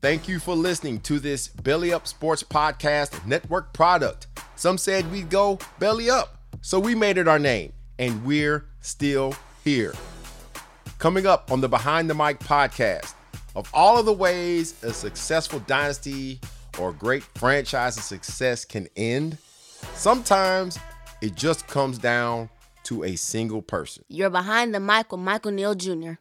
Thank you for listening to this Belly Up Sports Podcast Network product. Some said we'd go belly up, so we made it our name, and we're still here. Coming up on the Behind the Mic podcast, of all of the ways a successful dynasty or great franchise success can end, sometimes it just comes down to a single person. You're behind the mic with Michael Neal Jr.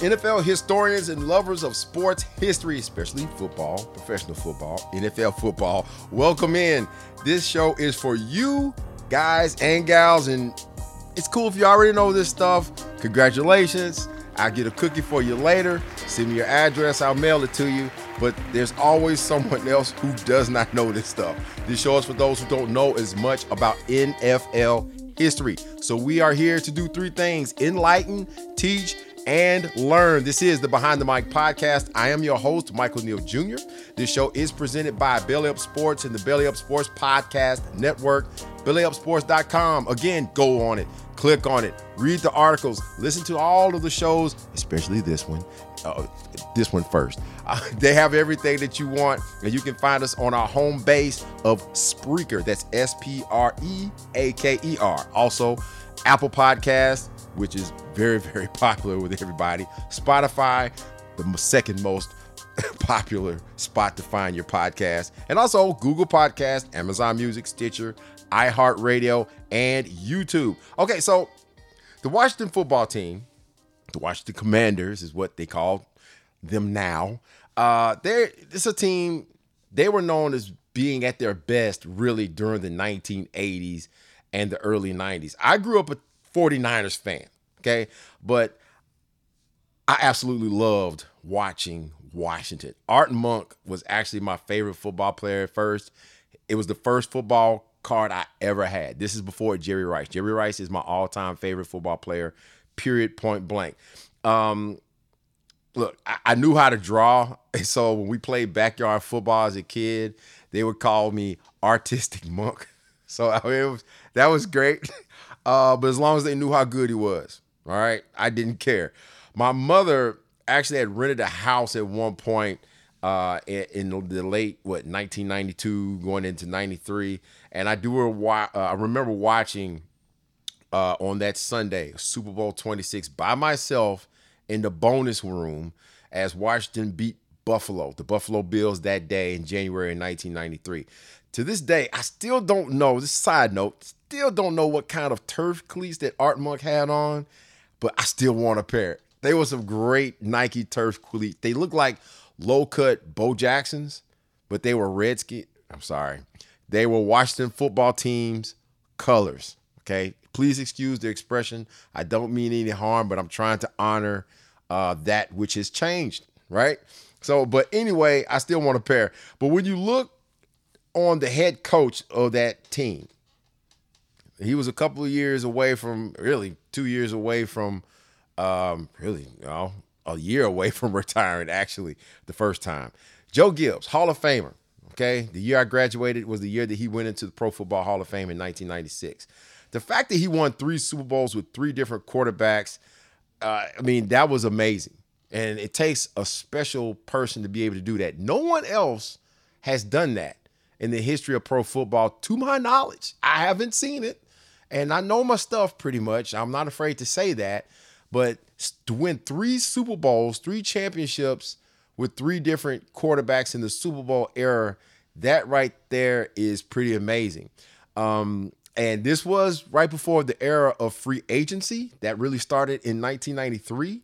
NFL historians and lovers of sports history, especially football, professional football, NFL football, welcome in. This show is for you guys and gals, and it's cool if you already know this stuff. Congratulations. I'll get a cookie for you later. Send me your address, I'll mail it to you. But there's always someone else who does not know this stuff. This show is for those who don't know as much about NFL history. So we are here to do three things enlighten, teach, and learn. This is the Behind the Mic podcast. I am your host, Michael Neal Jr. This show is presented by Belly Up Sports and the Belly Up Sports Podcast Network, bellyupsports.com. Again, go on it, click on it, read the articles, listen to all of the shows, especially this one. Uh, this one first. Uh, they have everything that you want, and you can find us on our home base of Spreaker. That's S P R E A K E R. Also, Apple Podcasts, which is very, very popular with everybody. Spotify, the second most popular spot to find your podcast. And also Google Podcast, Amazon Music, Stitcher, iHeartRadio, and YouTube. Okay, so the Washington football team, the Washington Commanders is what they call them now. Uh, they're it's a team, they were known as being at their best really during the 1980s and the early 90s. I grew up a 49ers fan, okay? But I absolutely loved watching Washington. Art Monk was actually my favorite football player at first. It was the first football card I ever had. This is before Jerry Rice. Jerry Rice is my all-time favorite football player, period, point blank. Um, look, I, I knew how to draw. And so when we played backyard football as a kid, they would call me artistic monk. So I mean, it was, that was great. Uh, but as long as they knew how good he was, all right, I didn't care. My mother actually had rented a house at one point uh, in, the late what 1992, going into 93, and I do uh, I remember watching uh, on that Sunday Super Bowl 26 by myself in the bonus room as Washington beat Buffalo, the Buffalo Bills that day in January 1993. To this day, I still don't know. This side note, still don't know what kind of turf cleats that Art Monk had on, but I still want a pair. They were some great Nike turf cleats. They look like low cut Bo Jacksons, but they were Redskin. I'm sorry. They were Washington football team's colors. Okay. Please excuse the expression. I don't mean any harm, but I'm trying to honor uh, that which has changed, right? So, but anyway, I still want a pair. But when you look on the head coach of that team, he was a couple of years away from, really, two years away from, um, really, you know, a year away from retiring, actually, the first time. Joe Gibbs, Hall of Famer. Okay. The year I graduated was the year that he went into the Pro Football Hall of Fame in 1996. The fact that he won three Super Bowls with three different quarterbacks, uh, I mean, that was amazing. And it takes a special person to be able to do that. No one else has done that in the history of pro football, to my knowledge. I haven't seen it. And I know my stuff pretty much. I'm not afraid to say that. But to win three Super Bowls, three championships with three different quarterbacks in the Super Bowl era, that right there is pretty amazing. Um, and this was right before the era of free agency that really started in 1993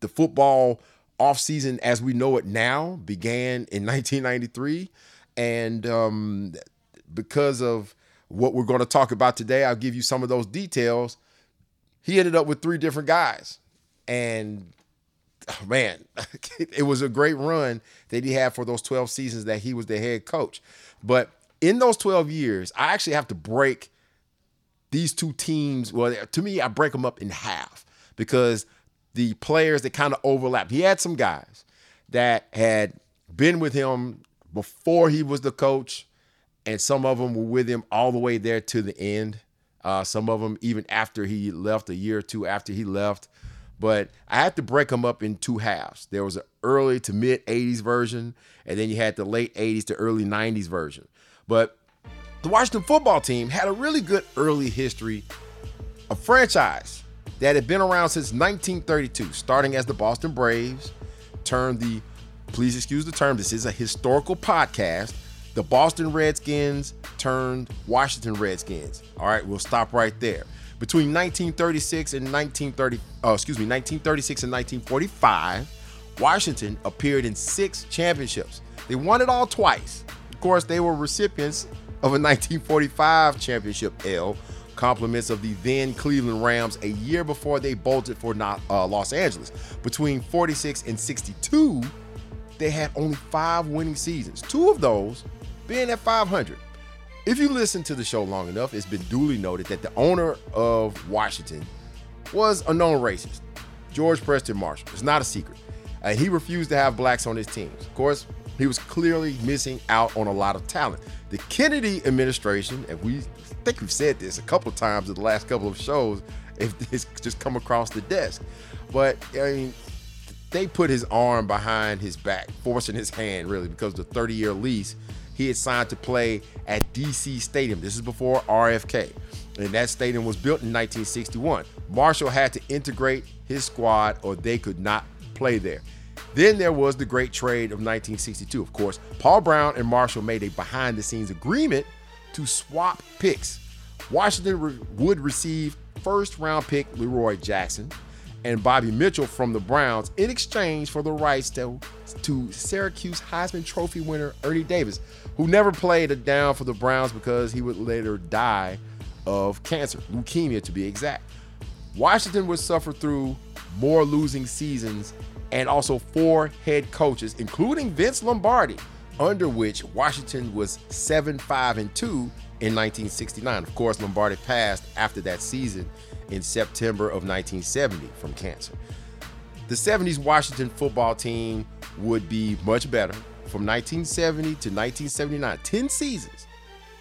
the football offseason as we know it now began in 1993. And um, because of what we're going to talk about today, I'll give you some of those details. He ended up with three different guys. And oh man, it was a great run that he had for those 12 seasons that he was the head coach. But in those 12 years, I actually have to break these two teams. Well, to me, I break them up in half because the players that kind of overlapped. He had some guys that had been with him before he was the coach, and some of them were with him all the way there to the end. Uh, some of them even after he left, a year or two after he left. But I had to break them up in two halves. There was an early to mid 80s version, and then you had the late 80s to early 90s version. But the Washington football team had a really good early history, a franchise that had been around since 1932, starting as the Boston Braves, turned the, please excuse the term, this is a historical podcast. The Boston Redskins turned Washington Redskins. All right, we'll stop right there. Between 1936 and 1930, oh, uh, excuse me, 1936 and 1945, Washington appeared in six championships. They won it all twice. Of course, they were recipients of a 1945 championship L, compliments of the then Cleveland Rams a year before they bolted for not, uh, Los Angeles. Between 46 and 62, they had only five winning seasons, two of those being at 500. If you listen to the show long enough, it's been duly noted that the owner of Washington was a known racist, George Preston Marshall. It's not a secret. And he refused to have blacks on his teams. Of course, he was clearly missing out on a lot of talent. The Kennedy administration, and we think we've said this a couple times in the last couple of shows, if this just come across the desk. But I mean, they put his arm behind his back, forcing his hand really because the 30 year lease he had signed to play at DC Stadium. This is before RFK. And that stadium was built in 1961. Marshall had to integrate his squad or they could not play there. Then there was the great trade of 1962. Of course, Paul Brown and Marshall made a behind the scenes agreement to swap picks. Washington re- would receive first round pick Leroy Jackson and Bobby Mitchell from the Browns in exchange for the rights to, to Syracuse Heisman Trophy winner Ernie Davis, who never played a down for the Browns because he would later die of cancer, leukemia to be exact. Washington would suffer through more losing seasons and also four head coaches, including Vince Lombardi, under which Washington was 7 5 and 2 in 1969. Of course, Lombardi passed after that season in September of 1970 from cancer. The 70s Washington football team would be much better from 1970 to 1979, 10 seasons.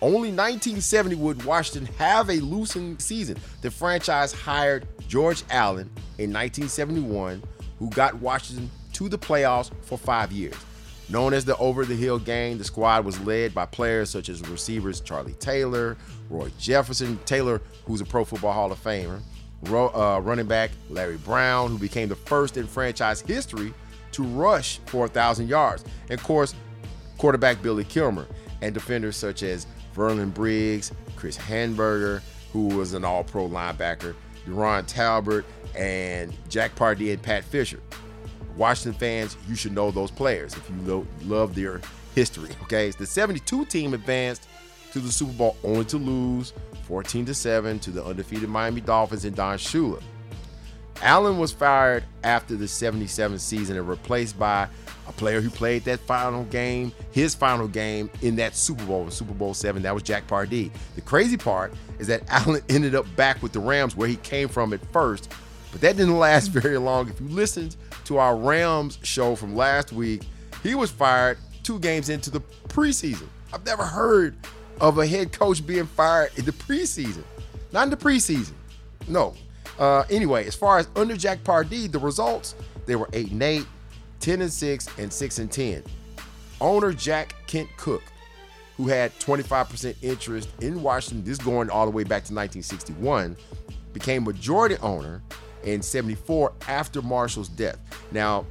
Only 1970 would Washington have a losing season. The franchise hired George Allen in 1971, who got Washington to the playoffs for five years. Known as the Over the Hill Gang, the squad was led by players such as receivers Charlie Taylor, Roy Jefferson, Taylor, who's a Pro Football Hall of Famer, uh, running back Larry Brown, who became the first in franchise history to rush for 1,000 yards, and of course, quarterback Billy Kilmer, and defenders such as Verlon Biggs, Chris Hanburger, who was an all pro linebacker, Diron Talbert, and Jack Pardee and Pat Fischer. Washington fans, you should know those players if you lo- love their history. Okay, the 72 team advanced to the Super Bowl only to lose 14 to 7 to the undefeated Miami Dolphins and Don Shula. Allen was fired after the 77 season and replaced by a player who played that final game, his final game in that Super Bowl, Super Bowl seven. That was Jack Pardee. The crazy part is that Allen ended up back with the Rams where he came from at first, but that didn't last very long. If you listened to our Rams show from last week, he was fired two games into the preseason. I've never heard of a head coach being fired in the preseason. Not in the preseason. No. Uh, anyway, as far as under Jack Pardee, the results, they were 8 and 8, 10 and 6, and 6 and 10. Owner Jack Kent Cooke, who had 25% interest in Washington, this going all the way back to 1961, became majority owner in 74 after Marshall's death. Now,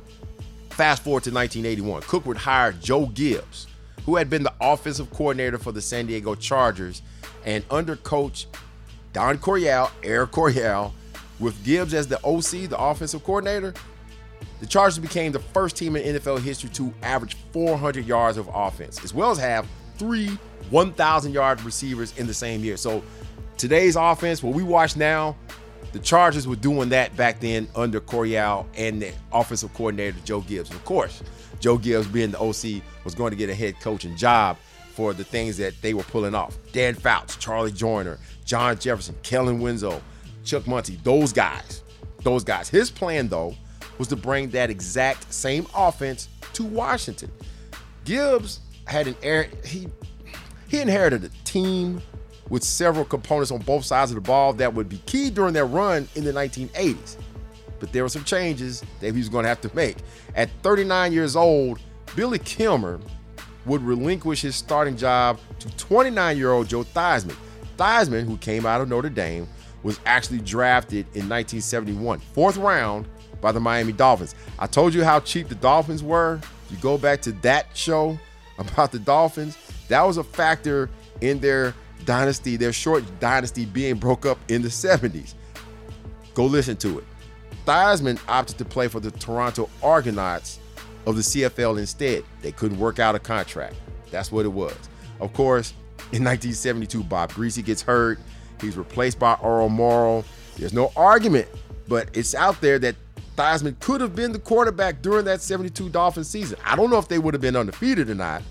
fast forward to 1981, Cooke would hire Joe Gibbs, who had been the offensive coordinator for the San Diego Chargers, and under coach Don Coryell, Air Coryell, with Gibbs as the OC, the offensive coordinator, the Chargers became the first team in NFL history to average 400 yards of offense, as well as have three 1,000 yard receivers in the same year. So today's offense, what we watch now, the Chargers were doing that back then under Coryell and the offensive coordinator Joe Gibbs. Of course, Joe Gibbs being the OC was going to get a head coaching job for the things that they were pulling off. Dan Fouts, Charlie Joiner, John Jefferson, Kellen Winslow, Chuck Muncie, those guys. Those guys. His plan, though, was to bring that exact same offense to Washington. Gibbs had an air he he inherited a team with several components on both sides of the ball that would be key during their run in the 1980s. But there were some changes that he was going to have to make. At 39 years old, Billy Kilmer would relinquish his starting job to 29-year-old Joe Theismann. Theismann, who came out of Notre Dame, was actually drafted in 1971, fourth round by the Miami Dolphins. I told you how cheap the Dolphins were. If you go back to that show about the Dolphins, that was a factor in their dynasty, their short dynasty being broke up in the 70s. Go listen to it. Theismann opted to play for the Toronto Argonauts of the CFL instead. They couldn't work out a contract. That's what it was. Of course, in 1972, Bob Griese gets hurt. He's replaced by Earl Morrall. There's no argument, but it's out there that Theismann could have been the quarterback during that 72 Dolphins season. I don't know if they would have been undefeated or not,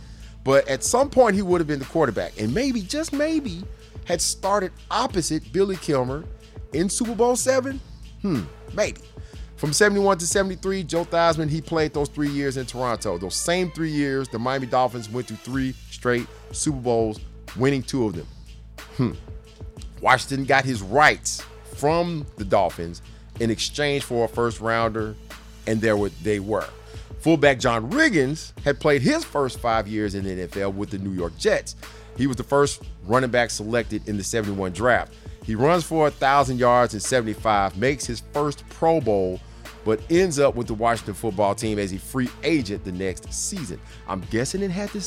but at some point he would have been the quarterback. And maybe, just maybe, had started opposite Billy Kilmer in Super Bowl seven. Hmm, maybe. From 71 to 73, Joe Theismann, he played those three years in Toronto. Those same three years, the Miami Dolphins went to three straight Super Bowls, winning two of them. Hmm. Washington got his rights from the Dolphins in exchange for a first rounder, and there were, they were. Fullback John Riggins had played his first five years in the NFL with the New York Jets. He was the first running back selected in the 71 draft. He runs for 1,000 yards and 75, makes his first Pro Bowl, but ends up with the Washington football team as a free agent the next season. I'm guessing it had to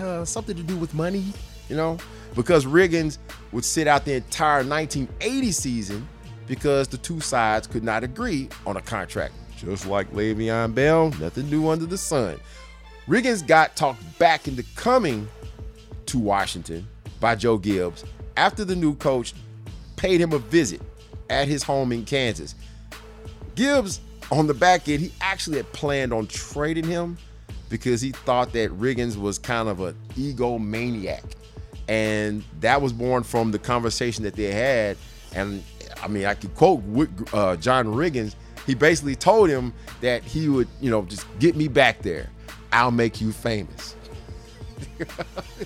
uh, something to do with money, you know, because Riggins would sit out the entire 1980 season because the two sides could not agree on a contract. Just like Le'Veon Bell, nothing new under the sun. Riggins got talked back into coming to Washington by Joe Gibbs after the new coach paid him a visit at his home in Kansas. Gibbs, on the back end, he actually had planned on trading him because he thought that Riggins was kind of an egomaniac. And that was born from the conversation that they had. And I mean, I could quote uh, John Riggins. He basically told him that he would, you know, just get me back there. I'll make you famous.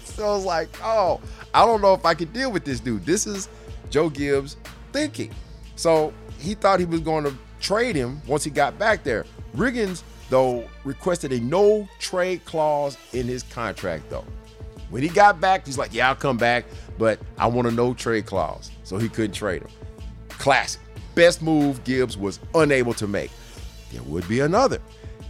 so I was like, oh, I don't know if I can deal with this dude. This is Joe Gibbs thinking. So he thought he was going to trade him once he got back there. Riggins, though, requested a no trade clause in his contract, though. When he got back, he's like, yeah, I'll come back, but I want a no trade clause. So he couldn't trade him. Classic. Best move Gibbs was unable to make. There would be another.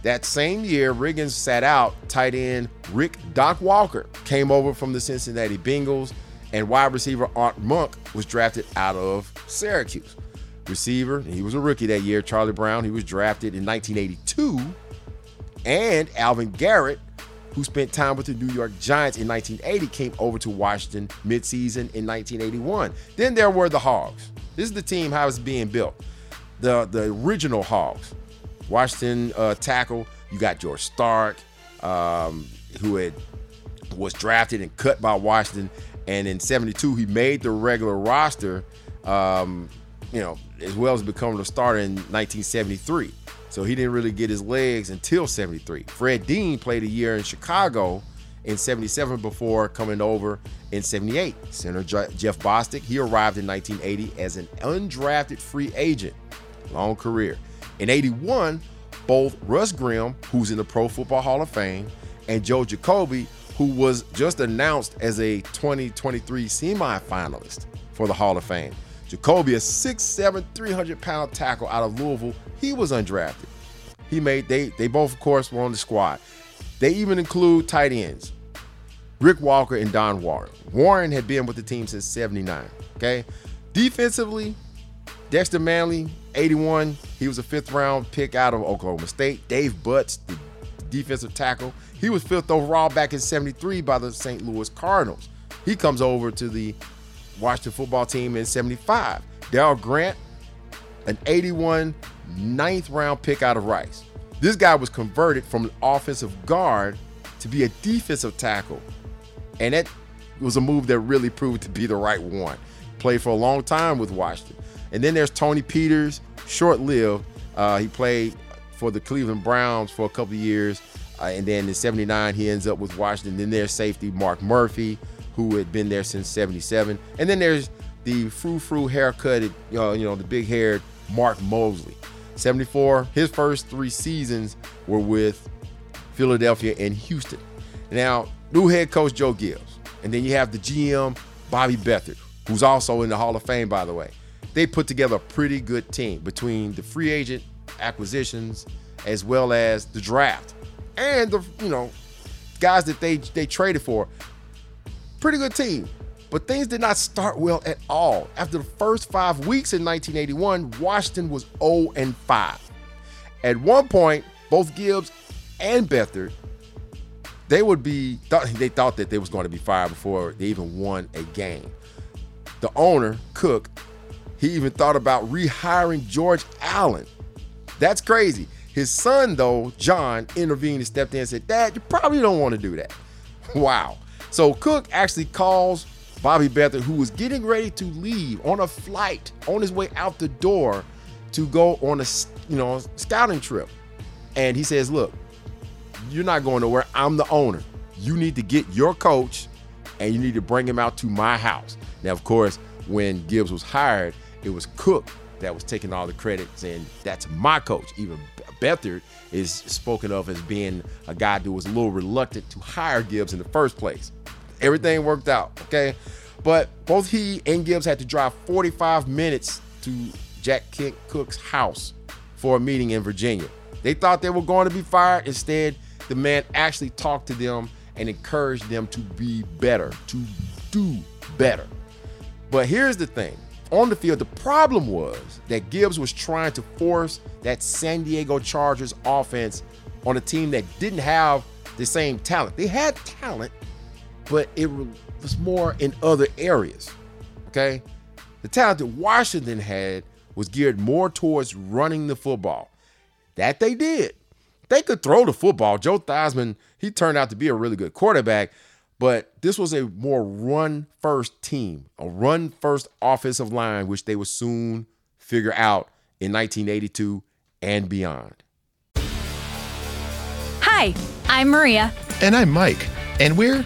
That same year, Riggins sat out. Tight end Rick Doc Walker came over from the Cincinnati Bengals, and wide receiver Art Monk was drafted out of Syracuse. Receiver, he was a rookie that year. Charlie Brown, he was drafted in 1982, and Alvin Garrett, who spent time with the New York Giants in 1980, came over to Washington midseason in 1981. Then there were the Hogs. This is the team how it's being built. the the original Hogs. Washington uh, tackle. You got George Starke, um, who had was drafted and cut by Washington, and in '72 he made the regular roster. Um, you know, as well as becoming a starter in 1973. So he didn't really get his legs until 73. Fred Dean played a year in Chicago in 77 before coming over in 78. Center Jeff Bostic, he arrived in 1980 as an undrafted free agent. Long career. In 81, both Russ Grimm, who's in the Pro Football Hall of Fame, and Joe Jacoby, who was just announced as a 2023 semifinalist for the Hall of Fame. Jacoby, a 6'7, 300 pound tackle out of Louisville, he was undrafted. He made they they both, of course, were on the squad. They even include tight ends, Rick Walker and Don Warren. Warren had been with the team since 79. Okay. Defensively, Dexter Manley, 81. He was a fifth round pick out of Oklahoma State. Dave Butz, the defensive tackle, he was fifth overall back in 73 by the St. Louis Cardinals. He comes over to the Washington football team in 75. Darryl Grant, an 81 ninth round pick out of Rice. This guy was converted from an offensive guard to be a defensive tackle. And that was a move that really proved to be the right one. Played for a long time with Washington. And then there's Tony Peters, short lived. Uh, he played for the Cleveland Browns for a couple years. Uh, and then in 79, he ends up with Washington. Then there's safety Mark Murphy, who had been there since 77. And then there's the frou-frou haircutted, you know, you know, the big haired Mark Moseley. 74, his first three seasons were with Philadelphia and Houston. Now, new head coach Joe Gibbs. And then you have the GM Bobby Beathard, who's also in the Hall of Fame, by the way. They put together a pretty good team between the free agent acquisitions as well as the draft and the you know guys that they they traded for. Pretty good team. But things did not start well at all. After the first five weeks in 1981, Washington was 0 and 5. At one point, both Gibbs and Beathard, they would be they thought that they was going to be fired before they even won a game. The owner, Cooke, he even thought about rehiring George Allen. That's crazy. His son, though, John, intervened and stepped in and said, Dad, you probably don't want to do that. Wow. So Cooke actually calls Bobby Beathard, who was getting ready to leave on a flight on his way out the door to go on a you know scouting trip, and he says, "Look, you're not going nowhere. I'm the owner. You need to get your coach, and you need to bring him out to my house." Now, of course, when Gibbs was hired, it was Cooke that was taking all the credit, and that's my coach. Even Beathard is spoken of as being a guy who was a little reluctant to hire Gibbs in the first place. Everything worked out, okay? But both he and Gibbs had to drive 45 minutes to Jack Kent Cooke's house for a meeting in Virginia. They thought they were going to be fired. Instead, the man actually talked to them and encouraged them to be better, to do better. But here's the thing on the field, the problem was that Gibbs was trying to force that San Diego Chargers offense on a team that didn't have the same talent. They had talent, but it was more in other areas. Okay? The talent that Washington had was geared more towards running the football. That they did. They could throw the football. Joe Theismann, he turned out to be a really good quarterback, but this was a more run first team, a run first offensive line, which they would soon figure out in 1982 and beyond. Hi, I'm Maria. And I'm Mike. And we're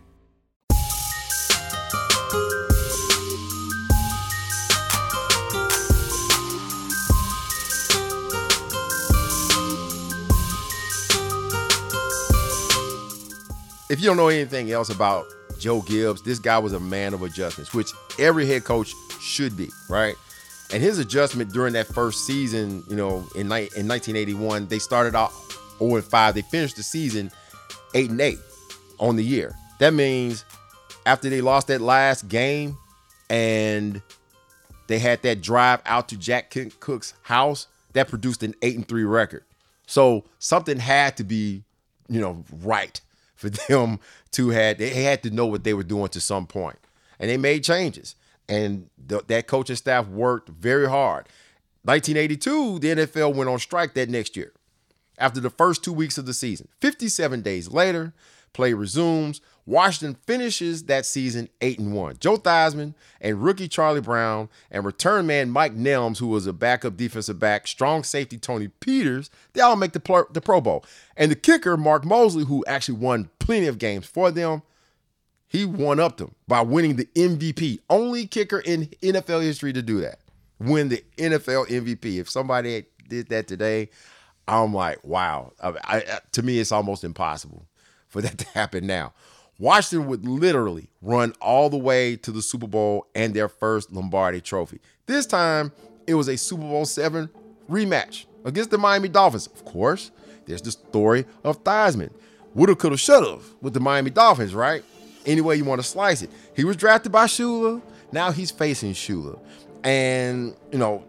If you don't know anything else about Joe Gibbs, this guy was a man of adjustments, which every head coach should be, right? And his adjustment during that first season, you know, in, in 1981, they started out 0 5. They finished the season 8 and 8 on the year. That means after they lost that last game and they had that drive out to Jack Cooke's house, that produced an 8 and 3 record. So something had to be, you know, right for them to had they had to know what they were doing to some. And they made changes and the, that coaching staff worked very hard. 1982, the NFL went on strike that next year after the first two weeks of the season. 57 days later, play resumes. Washington finishes that season 8 and 1. Joe Theismann and rookie Charlie Brown and return man Mike Nelms, who was a backup defensive back, strong safety Tony Peters, they all make the, the Pro Bowl. And the kicker, Mark Moseley, who actually won plenty of games for them, he won up them by winning the MVP. Only kicker in NFL history to do that. Win the NFL MVP. If somebody did that today, I'm like, wow. I, I, to me, it's almost impossible for that to happen now. Washington would literally run all the way to the Super Bowl and their first Lombardi trophy. This time, it was a Super Bowl seven rematch against the Miami Dolphins. Of course, there's the story of Theismann. Woulda, coulda, shoulda with the Miami Dolphins, right? any way you want to slice it. He was drafted by Shula. Now he's facing Shula. And, you know,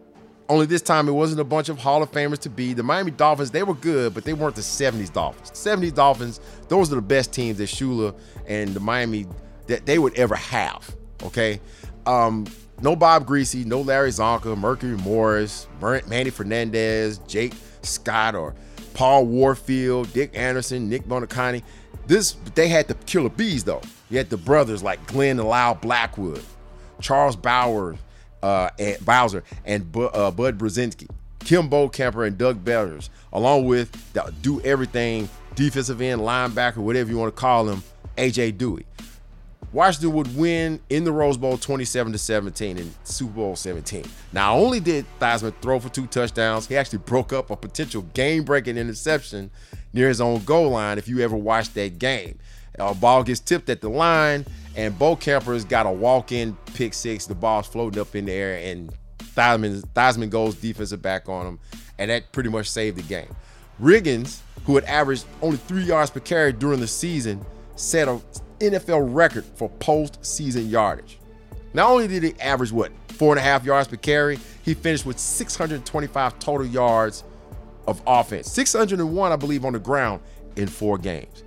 only this time it wasn't a bunch of Hall of Famers to be. The Miami Dolphins, they were good, but they weren't the 70s Dolphins. 70s Dolphins, those are the best teams that Shula and the Miami that they would ever have. Okay. Um, no Bob Griese, no Larry Csonka, Mercury Morris, Manny Fernandez, Jake Scott, or Paul Warfield, Dick Anderson, Nick Buoniconti. This they had the killer bees though. You had the brothers like Glenn and Lyle Blackwood, Charles Bauer, uh, and Bowser, and uh, Bud Brudzinski, Kim Camper, and Doug Betters, along with the do everything defensive end, linebacker, whatever you want to call him, AJ Duhe. Washington would win in the Rose Bowl 27 to 17 in Super Bowl 17. Not only did Theismann throw for two touchdowns, he actually broke up a potential game-breaking interception near his own goal line. If you ever watched that game, a ball gets tipped at the line, and Bokamper's got a walk-in pick six. The ball's floating up in the air, and Theismann, Theismann goes defensive back on him, and that pretty much saved the game. Riggins, who had averaged only three yards per carry during the season, set an NFL record for postseason yardage. Not only did he average what four and a half yards per carry, he finished with 625 total yards of offense, 601, I believe, on the ground in four games.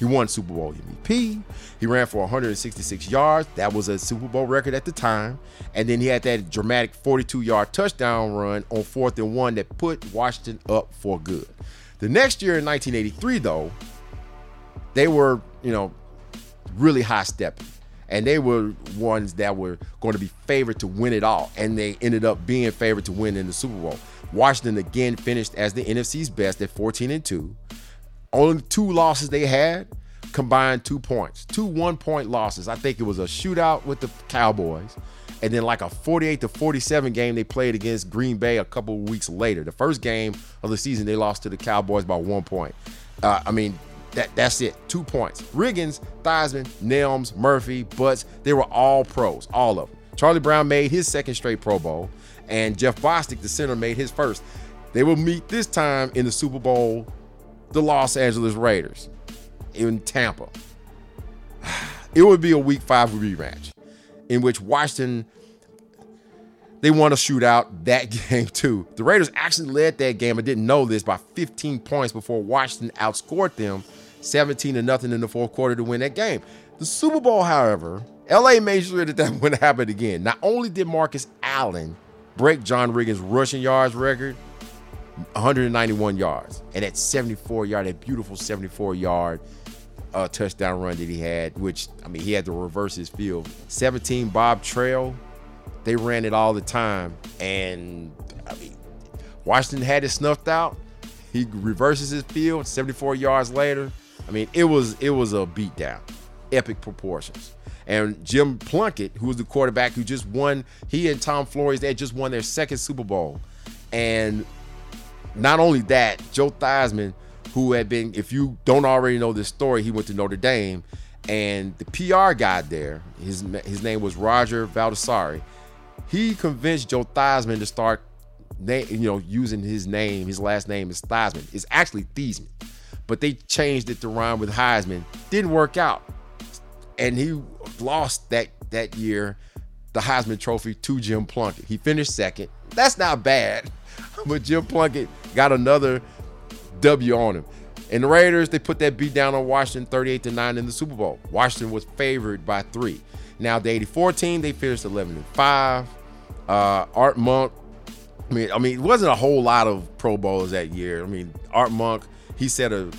He won Super Bowl MVP. He ran for 166 yards. That was a Super Bowl record at the time. And then he had that dramatic 42 yard touchdown run on fourth and one that put Washington up for good. The next year in 1983, though, they were, you know, really high stepping. And they were ones that were going to be favored to win it all. And they ended up being favored to win in the Super Bowl. Washington again finished as the NFC's best at 14 and 2. Only two losses they had combined two points, two one point losses. I think it was a shootout with the Cowboys, and then like a 48 to 47 game they played against Green Bay a couple weeks later. The first game of the season they lost to the Cowboys by one point. Uh, I mean, that that's it. Two points. Riggins, Theismann, Nelms, Murphy, Butz, they were all pros, all of them. Charlie Brown made his second straight Pro Bowl, and Jeff Bostic, the center, made his first. They will meet this time in the Super Bowl, the Los Angeles Raiders in Tampa. It would be a Week Five rematch, in which Washington they won a shootout that game too. The Raiders actually led that game. I didn't know this by 15 points before Washington outscored them 17 to nothing in the fourth quarter to win that game. The Super Bowl, however, LA made sure that that wouldn't happen again. Not only did Marcus Allen break John Riggins' rushing yards record, 191 yards, and that 74 yard, that beautiful 74 yard uh, touchdown run that he had, which I mean he had to reverse his field. 17 Bob Trail, they ran it all the time, and I mean Washington had it snuffed out. He reverses his field 74 yards later. I mean, it was it was a beatdown, epic proportions. And Jim Plunkett, who was the quarterback who just won, he and Tom Flores, they had just won their second Super Bowl. And not only that, Joe Theismann, who had been, if you don't already know this story, he went to Notre Dame. And the PR guy there, his, his name was Roger Valdiserri, he convinced Joe Theismann to start you know, using his name, his last name is Theismann. It's actually Thiesman. But they changed it to rhyme with Heisman. Didn't work out. And he lost that that year the Heisman Trophy to Jim Plunkett. He finished second. That's not bad. But Jim Plunkett got another W on him. And the Raiders, they put that beat down on Washington 38 to 9 in the Super Bowl. Washington was favored by three. Now, the 84 team, they finished 11 and 5. Uh, Art Monk, I mean, I mean, it wasn't a whole lot of Pro Bowls that year. I mean, Art Monk, he set a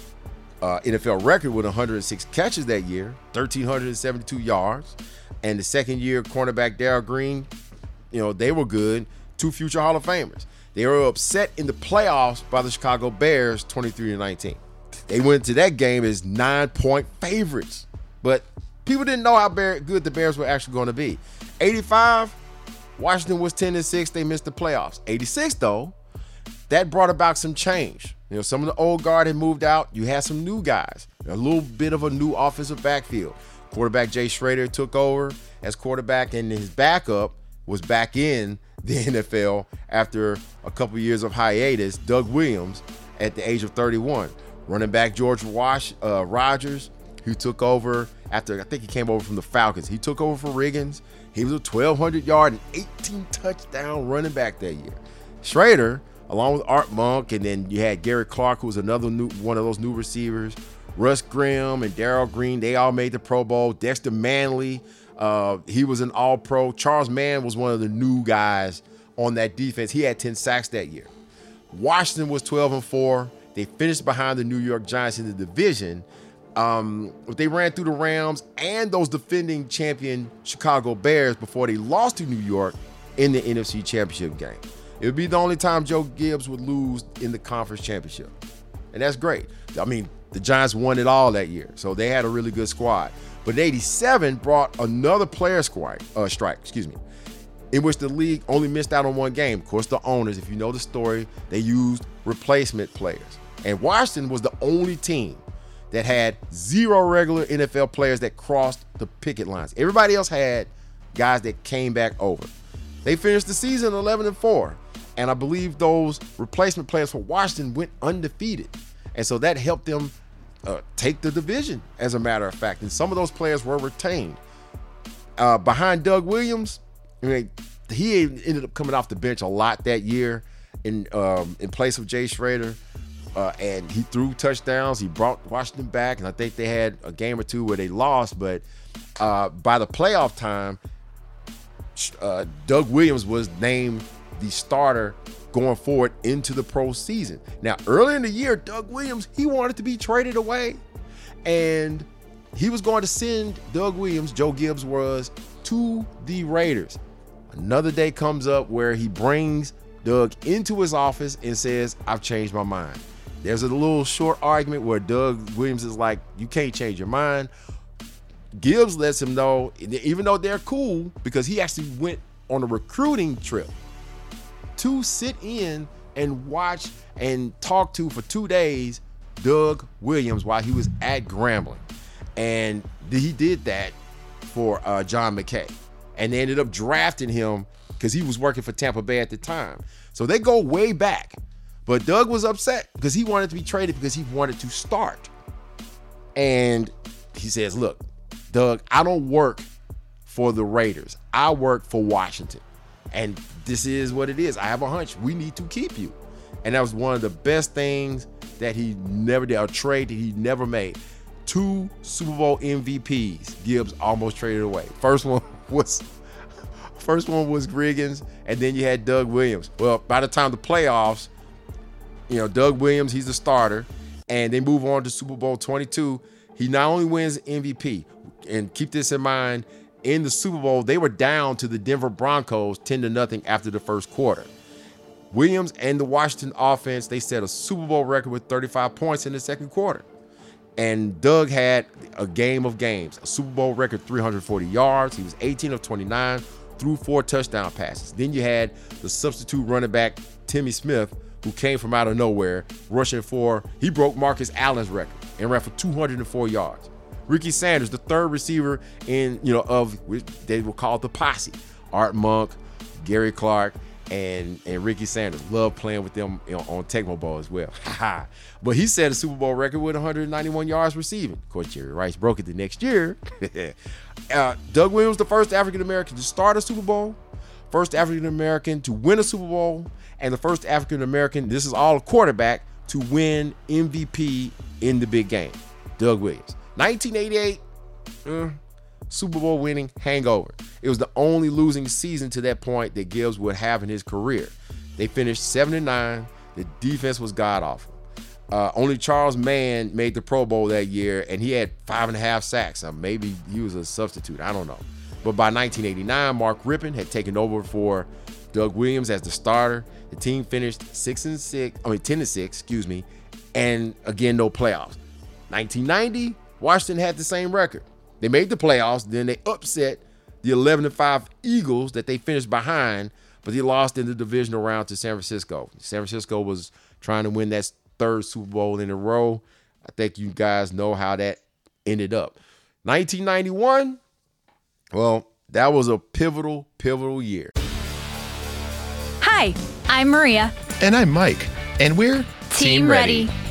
uh, NFL record with 106 catches that year, 1,372 yards. And the second year cornerback Darrell Green, you know, they were good. Two future Hall of Famers. They were upset in the playoffs by the Chicago Bears 23 to 19. They went to that game as nine point favorites, but people didn't know how good the Bears were actually going to be. 85, Washington was 10 and 6. They missed the playoffs. 86, though, that brought about some change. You know, some of the old guard had moved out. You had some new guys, a little bit of a new offensive backfield. Quarterback Jay Schroeder took over as quarterback, and his backup was back in the NFL after a couple years of hiatus. Doug Williams at the age of 31. Running back George Wash uh, Rogers, who took over after I think he came over from the Falcons. He took over for Riggins. He was a 1,200 yard and 18 touchdown running back that year. Schroeder, along with Art Monk, and then you had Gary Clark, who was another new one of those new receivers. Russ Grimm and Darrell Green, they all made the Pro Bowl. Dexter Manley, uh, he was an All Pro. Charles Mann was one of the new guys on that defense. He had 10 sacks that year. Washington was 12 and 4. They finished behind the New York Giants in the division. Um, they ran through the Rams and those defending champion Chicago Bears before they lost to New York in the NFC Championship game. It would be the only time Joe Gibbs would lose in the conference championship. And that's great. I mean, the Giants won it all that year, so they had a really good squad. But 87 brought another player squad, uh, strike, excuse me, in which the league only missed out on one game. Of course, the owners, if you know the story, they used replacement players. And Washington was the only team that had zero regular NFL players that crossed the picket lines. Everybody else had guys that came back over. They finished the season 11 and 4. And I believe those replacement players for Washington went undefeated. And so that helped them uh, take the division, as a matter of fact. And some of those players were retained. Uh, behind Doug Williams, I mean, he ended up coming off the bench a lot that year in um, in place of Jay Schroeder. Uh, and he threw touchdowns. He brought Washington back, and I think they had a game or two where they lost. But uh, by the playoff time, uh, Doug Williams was named the starter going forward into the pro season. Now, early in the year, Doug Williams, he wanted to be traded away. And he was going to send Doug Williams, Joe Gibbs was, to the Raiders. Another day comes up where he brings Doug into his office and says, I've changed my mind. There's a little short argument where Doug Williams is like, You can't change your mind. Gibbs lets him know, even though they're cool, because he actually went on a recruiting trip to sit in and watch and talk to for two days Doug Williams while he was at Grambling. And he did that for uh, John McKay. And they ended up drafting him because he was working for Tampa Bay at the time. So they go way back. But Doug was upset because he wanted to be traded because he wanted to start. And he says, Look, Doug, I don't work for the Raiders, I work for Washington. And this is what it is. I have a hunch. We need to keep you. And that was one of the best things that he never did, a trade that he never made. Two Super Bowl MVPs, Gibbs almost traded away. First one was first one was Riggins, and then you had Doug Williams. Well, by the time the playoffs, you know, Doug Williams, he's the starter, and they move on to Super Bowl 22. He not only wins MVP, and keep this in mind, in the Super Bowl, they were down to the Denver Broncos 10 to nothing after the first quarter. Williams and the Washington offense, they set a Super Bowl record with 35 points in the second quarter. And Doug had a game of games, a Super Bowl record 340 yards. He was 18 of 29, threw four touchdown passes. Then you had the substitute running back, Timmy Smith, who came from out of nowhere, rushing for, he broke Marcus Allen's record and ran for 204 yards. Ricky Sanders, the third receiver in, you know, of they were called the posse. Art Monk, Gary Clark, and and Ricky Sanders. Love playing with them you know, on Tecmo Bowl as well. but he set a Super Bowl record with 191 yards receiving. Of course, Jerry Rice broke it the next year. uh, Doug Williams, the first African American to start a Super Bowl, first African American to win a Super Bowl, and the first African American, this is all a quarterback, to win MVP in the big game. Doug Williams. 1988, uh, Super Bowl winning hangover. It was the only losing season to that point that Gibbs would have in his career. They finished 7 9. The defense was god awful. Uh, only Charles Mann made the Pro Bowl that year, and he had five and a half sacks. Uh, maybe he was a substitute. I don't know. But by 1989, Mark Rypien had taken over for Doug Williams as the starter. The team finished six and six. I mean, ten and six. Excuse me. And again, no playoffs. 1990, Washington had the same record. They made the playoffs, then they upset the 11 5 Eagles that they finished behind, but they lost in the divisional round to San Francisco. San Francisco was trying to win that third Super Bowl in a row. I think you guys know how that ended up. 1991, well, that was a pivotal, pivotal year. Hi, I'm Maria. And I'm Mike. And we're Team, Team ready. ready.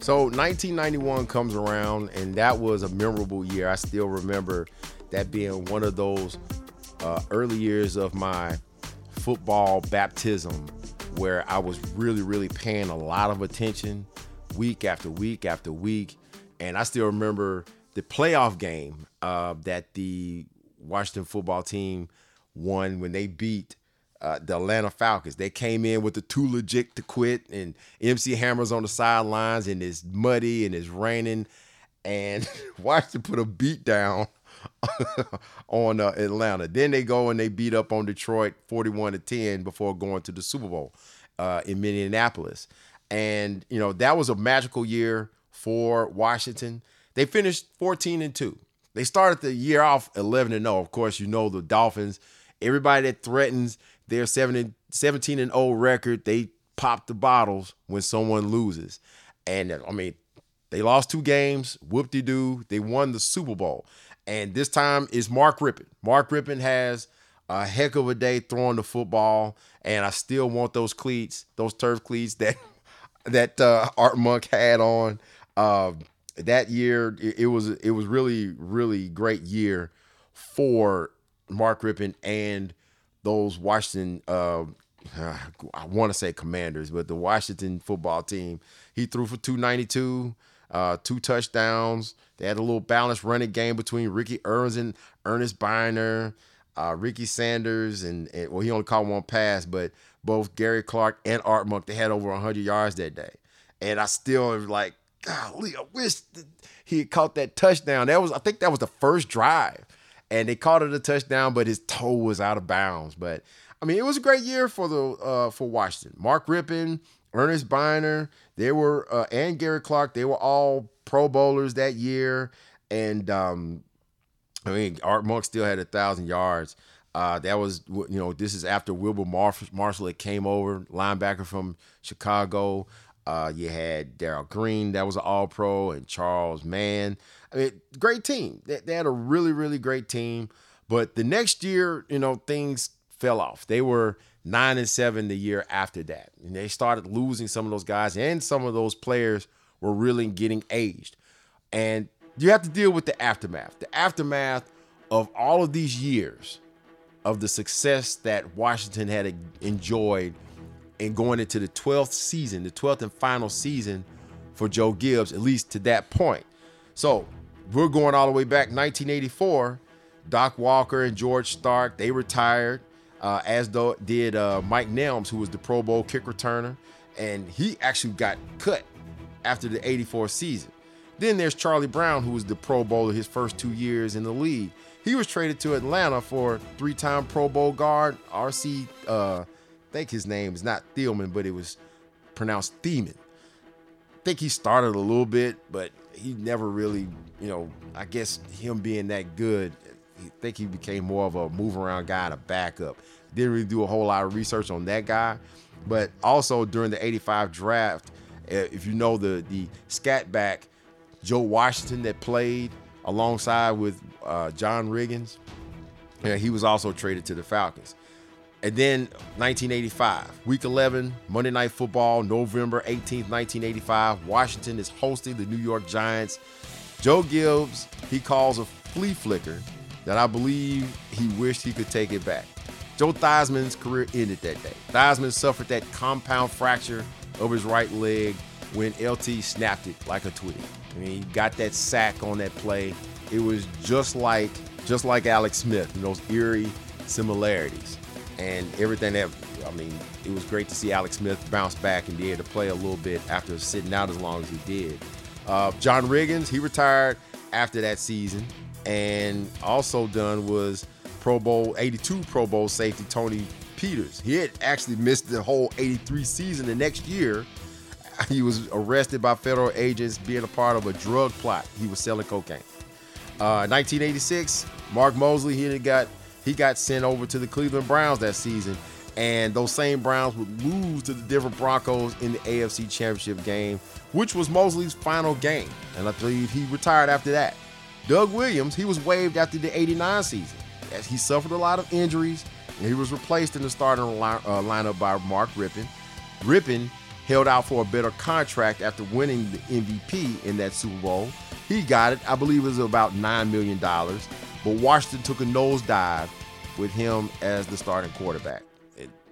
So 1991 comes around, and that was a memorable year. I still remember that being one of those uh, early years of my football baptism where I was really, really paying a lot of attention week after week after week. And I still remember the playoff game uh, that the Washington football team won when they beat uh, the Atlanta Falcons. They came in with the too legit to quit, and MC Hammer's on the sidelines, and it's muddy and it's raining, and Washington put a beat down on uh, Atlanta. Then they go and they beat up on Detroit 41 to 10 before going to the Super Bowl uh, in Minneapolis. And you know that was a magical year for Washington. They finished 14 and 2. They started the year off 11 and 0. Of course, you know the Dolphins. Everybody that threatens their 17 and 0 record, they pop the bottles when someone loses. And I mean, they lost two games, whoop de doo. They won the Super Bowl. And this time is Mark Rypien. Mark Rypien has a heck of a day throwing the football. And I still want those cleats, those turf cleats that that uh, Art Monk had on. Uh, that year, it, it was it was really really great year for Mark Rypien and those Washington, uh, I want to say Commanders, but the Washington football team. He threw for 292, uh, two touchdowns. They had a little balanced running game between Ricky Ervins and Earnest Byner, uh, Ricky Sanders, and, and, well, he only caught one pass, but both Gary Clark and Art Monk, they had over 100 yards that day. And I still am like, golly, I wish he had caught that touchdown. That was, I think that was the first drive and they called it a touchdown, but his toe was out of bounds. But I mean, it was a great year for the uh, for Washington. Mark Rypien, Earnest Byner, they were uh, and Gary Clark, they were all Pro Bowlers that year, and um, I mean, Art Monk still had a thousand yards. Uh, that was you know this is after Wilber Marshall that came over, linebacker from Chicago. Uh, you had Darrell Green, that was an All Pro, and Charles Mann. I mean, great team. They, they had a really, really great team. But the next year, you know, things fell off. They were nine and seven the year after that. And they started losing some of those guys, and some of those players were really getting aged. And you have to deal with the aftermath. The aftermath of all of these years of the success that Washington had enjoyed and going into the 12th season, the 12th and final season for Joe Gibbs, at least to that point. So we're going all the way back 1984. Doc Walker and George Starke they retired, uh, as did uh, Mike Nelms, who was the Pro Bowl kick returner. And he actually got cut after the 84 season. Then there's Charlie Brown, who was the Pro Bowler his first two years in the league. He was traded to Atlanta for three-time Pro Bowl guard RC. Uh, I think his name is not Thielman, but it was pronounced Thiemann. Think he started a little bit, but he never really, you know, I guess him being that good, I think he became more of a move around guy and a backup. Didn't really do a whole lot of research on that guy. But also during the 85 draft, eh, if you know the the scat back, Joe Washington that played alongside with uh, John Riggins, yeah, he was also traded to the Falcons. And then 1985, week 11, Monday Night Football, November 18th, 1985. Washington is hosting the New York Giants. Joe Gibbs, he calls a flea flicker that I believe he wished he could take it back. Joe Theismann's career ended that day. Theismann suffered that compound fracture of his right leg when LT snapped it like a twig. I mean, he got that sack on that play. It was just like just like Alex Smith, those eerie similarities and everything that I mean, it was great to see Alex Smith bounce back and be able to play a little bit after sitting out as long as he did. Uh, John Riggins, he retired after that season, and also done was Pro Bowl 82 Pro Bowl safety Tony Peters. He had actually missed the whole 83 season the next year. He was arrested by federal agents being a part of a drug plot. He was selling cocaine. Uh, 1986, Mark Moseley, he got he got sent over to the Cleveland Browns that season. And those same Browns would lose to the Denver Broncos in the AFC Championship game, which was Moseley's final game. And I believe he retired after that. Doug Williams, he was waived after the 89 season as he suffered a lot of injuries and he was replaced in the starting line, uh, lineup by Mark Rypien. Rypien held out for a better contract after winning the MVP in that Super Bowl. He got it, I believe it was about $9 million. But Washington took a nosedive with him as the starting quarterback.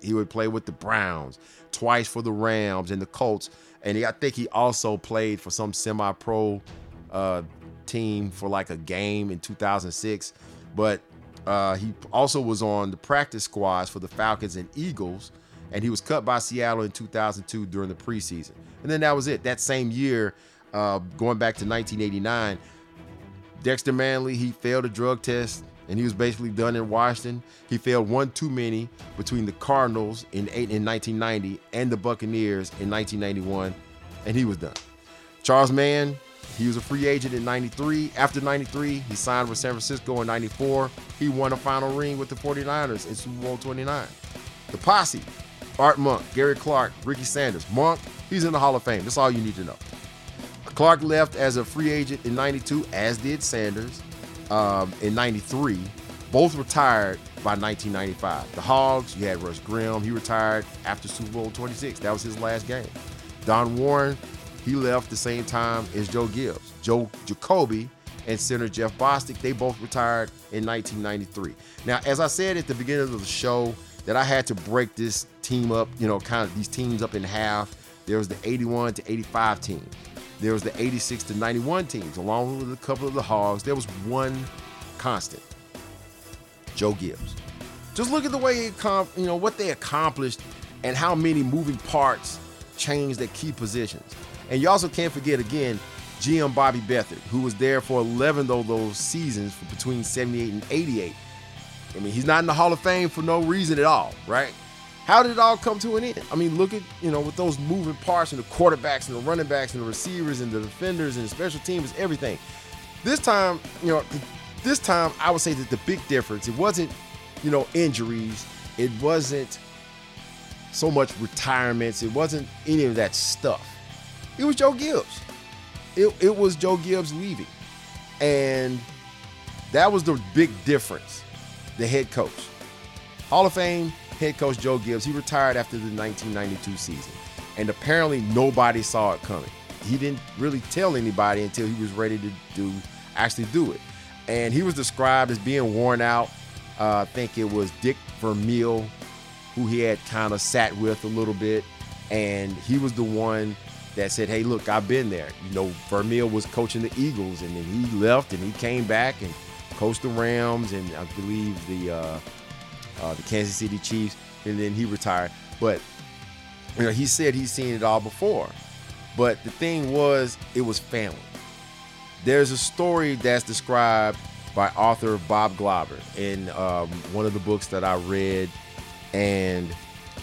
He would play with the Browns, twice for the Rams and the Colts. And I think he also played for some semi pro uh, team for like a game in 2006. But uh, he also was on the practice squads for the Falcons and Eagles. And he was cut by Seattle in 2002 during the preseason. And then that was it. That same year, uh, going back to 1989, Dexter Manley, he failed a drug test and he was basically done in Washington. He failed one too many between the Cardinals in, eight, in 1990 and the Buccaneers in 1991, and he was done. Charles Mann, he was a free agent in 93. After 93, he signed with San Francisco in 94. He won a final ring with the 49ers in Super Bowl 29. The posse, Art Monk, Gary Clark, Ricky Sanders. Monk, he's in the Hall of Fame. That's all you need to know. Clark left as a free agent in 92, as did Sanders um, in 93. Both retired by 1995. The Hogs, you had Russ Grimm. He retired after Super Bowl 26. That was his last game. Don Warren, he left the same time as Joe Gibbs. Joe Jacoby and center Jeff Bostic, they both retired in 1993. Now, as I said at the beginning of the show, that I had to break this team up, you know, kind of these teams up in half. There was the 81 to 85 team. There was the 86 to 91 teams, along with a couple of the Hogs. There was one constant Joe Gibbs. Just look at the way, comp, you know, what they accomplished and how many moving parts changed their key positions. And you also can't forget, again, GM Bobby Beathard, who was there for 11 of those seasons between 78 and 88. I mean, he's not in the Hall of Fame for no reason at all, right? How did it all come to an end? I mean, look at, you know, with those moving parts and the quarterbacks and the running backs and the receivers and the defenders and the special teams, everything. This time, you know, this time I would say that the big difference, it wasn't, you know, injuries, it wasn't so much retirements, it wasn't any of that stuff. It was Joe Gibbs. It, it was Joe Gibbs leaving. And that was the big difference, the head coach. Hall of Fame, head coach Joe Gibbs, he retired after the 1992 season. And apparently nobody saw it coming. He didn't really tell anybody until he was ready to do actually do it. And he was described as being worn out. Uh, I think it was Dick Vermeil, who he had kind of sat with a little bit, and he was the one that said, "Hey, look, I've been there." You know, Vermeil was coaching the Eagles, and then he left, and he came back and coached the Rams, and I believe the uh, uh, the Kansas City Chiefs, and then he retired. But you know, he said he's seen it all before. But the thing was, it was family. There's a story that's described by author Bob Glauber in um, one of the books that I read, and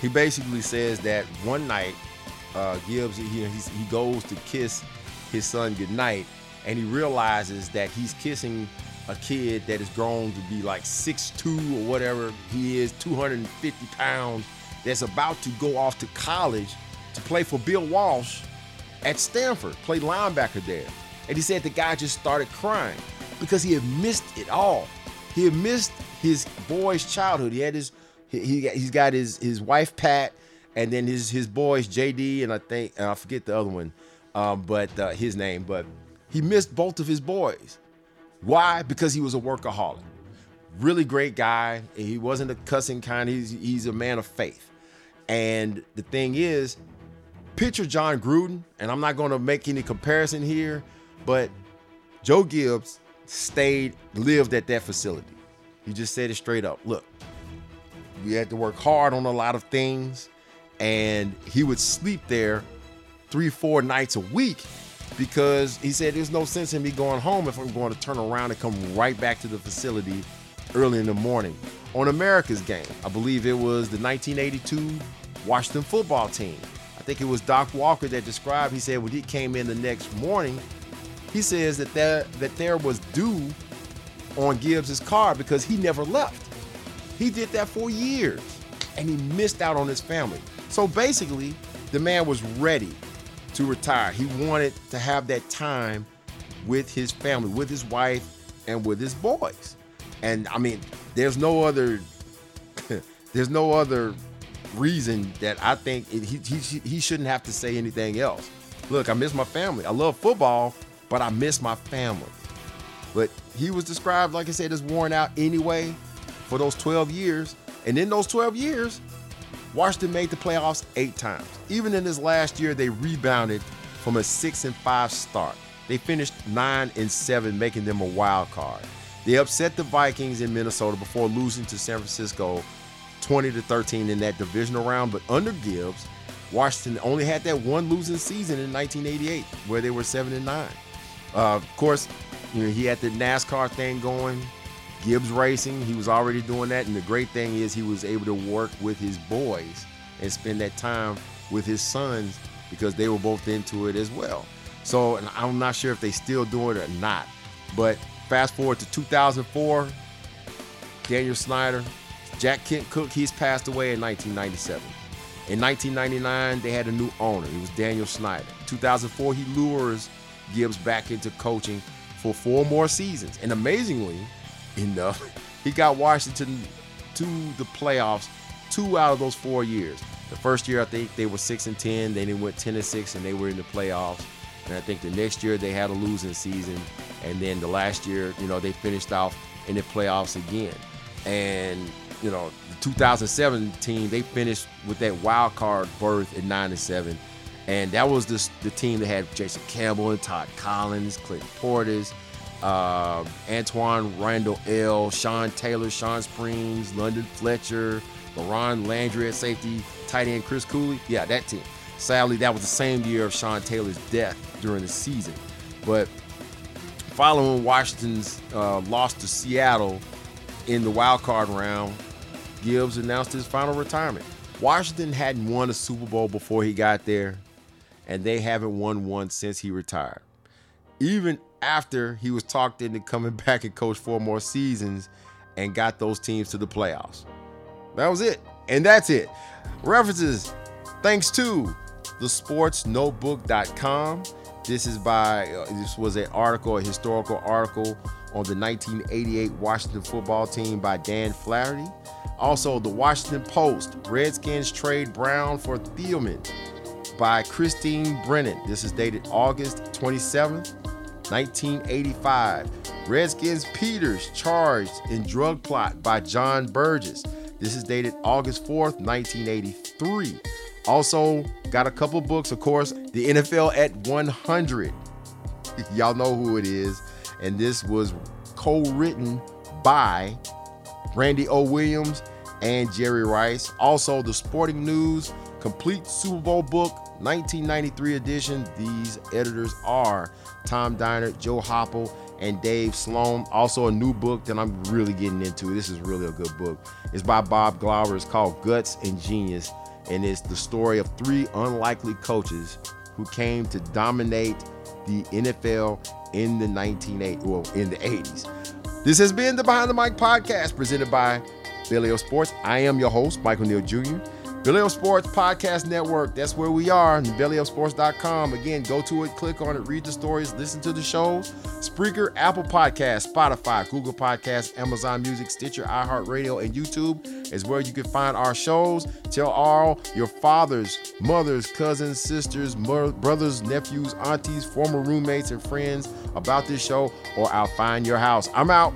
he basically says that one night uh, Gibbs he, he goes to kiss his son goodnight, and he realizes that he's kissing a kid that is grown to be like 6'2 or whatever he is, 250 pounds, that's about to go off to college to play for Bill Walsh at Stanford, play linebacker there. And he said the guy just started crying because he had missed it all. He had missed his boy's childhood. He had his he, he he's got his his wife Pat and then his his boys JD and I think and I forget the other one, um, but uh, his name. But he missed both of his boys. Why? Because he was a workaholic. Really great guy. He wasn't a cussing kind. He's he's a man of faith. And the thing is, picture Jon Gruden, and I'm not going to make any comparison here, but Joe Gibbs stayed, lived at that facility. He just said it straight up. Look, we had to work hard on a lot of things, and he would sleep there three, four nights a week because he said there's no sense in me going home if I'm going to turn around and come right back to the facility early in the morning. On America's game, I believe it was the 1982 Washington football team. I think it was Doc Walker that described, he said when he came in the next morning, he says that there, that there was dew on Gibbs's car because he never left. He did that for years and he missed out on his family. So basically, the man was ready to retire. He wanted to have that time with his family, with his wife, and with his boys. And I mean, there's no other there's no other reason that I think it, he, he he shouldn't have to say anything else. Look, I miss my family. I love football, but I miss my family. But he was described, like I said, as worn out anyway for those 12 years. And in those 12 years, Washington made the playoffs eight times. Even in this last year, they rebounded from a six and five start. They finished nine and seven, making them a wild card. They upset the Vikings in Minnesota before losing to San Francisco 20 to 13 in that divisional round. But under Gibbs, Washington only had that one losing season in 1988, where they were seven and nine. Uh, of course, you know, he had the NASCAR thing going. Gibbs Racing, he was already doing that. And the great thing is he was able to work with his boys and spend that time with his sons because they were both into it as well. So, I'm not sure if they still do it or not. But fast forward to 2004, Daniel Snyder, Jack Kent Cooke, he's passed away in 1997. In 1999, they had a new owner. It was Daniel Snyder. 2004, he lures Gibbs back into coaching for four more seasons. And amazingly, enough. He got Washington to the playoffs two out of those four years. The first year, I think they were six and ten. Then they went ten and six, and they were in the playoffs. And I think the next year they had a losing season, and then the last year, you know, they finished off in the playoffs again. And you know, the 2017 they finished with that wild card berth at nine and seven, and that was the the team that had Jason Campbell and Todd Collins, Clinton Portis uh, Antwaan Randle El, Sean Taylor, Shawn Springs, London Fletcher, LaRon Landry at safety, tight end Chris Cooley. Yeah, that team. Sadly, that was the same year of Sean Taylor's death during the season. But following Washington's uh, loss to Seattle in the wild card round, Gibbs announced his final retirement. Washington hadn't won a Super Bowl before he got there, and they haven't won one since he retired. Even after he was talked into coming back and coach four more seasons and got those teams to the playoffs. That was it. And that's it. References thanks to thesportsnotebook.com. This is by uh, this was an article, a historical article on the 1988 Washington football team by Dan Flaherty. Also, the Washington Post, Redskins trade Brown for Thielman by Christine Brennan. This is dated August 27th, 1985. Redskins Peters charged in drug plot by John Burgess. This is dated August 4th, 1983. Also, got a couple books, of course, The NFL at 100. Y'all know who it is. And this was co written by Randy O. Williams and Jerry Rice. Also, The Sporting News, complete Super Bowl book, 1993 edition. These editors are Tom Diner, Joe Hoppel, and Dave Sloan. Also, a new book that I'm really getting into. This is really a good book. It's by Bob Glauber. It's called Guts and Genius, and it's the story of three unlikely coaches who came to dominate the NFL in the 1980s, well, in the 80s. This has been the Behind the Mic podcast presented by Billy Sports. I am your host, Michael Neal Jr. Billy Sports Podcast Network. That's where we are. BillyOsports.com. Again, go to it, click on it, read the stories, listen to the shows. Spreaker, Apple Podcast, Spotify, Google Podcasts, Amazon Music, Stitcher, iHeartRadio, and YouTube is where you can find our shows. Tell all your fathers, mothers, cousins, sisters, brothers, nephews, aunties, former roommates, and friends about this show, or I'll find your house. I'm out.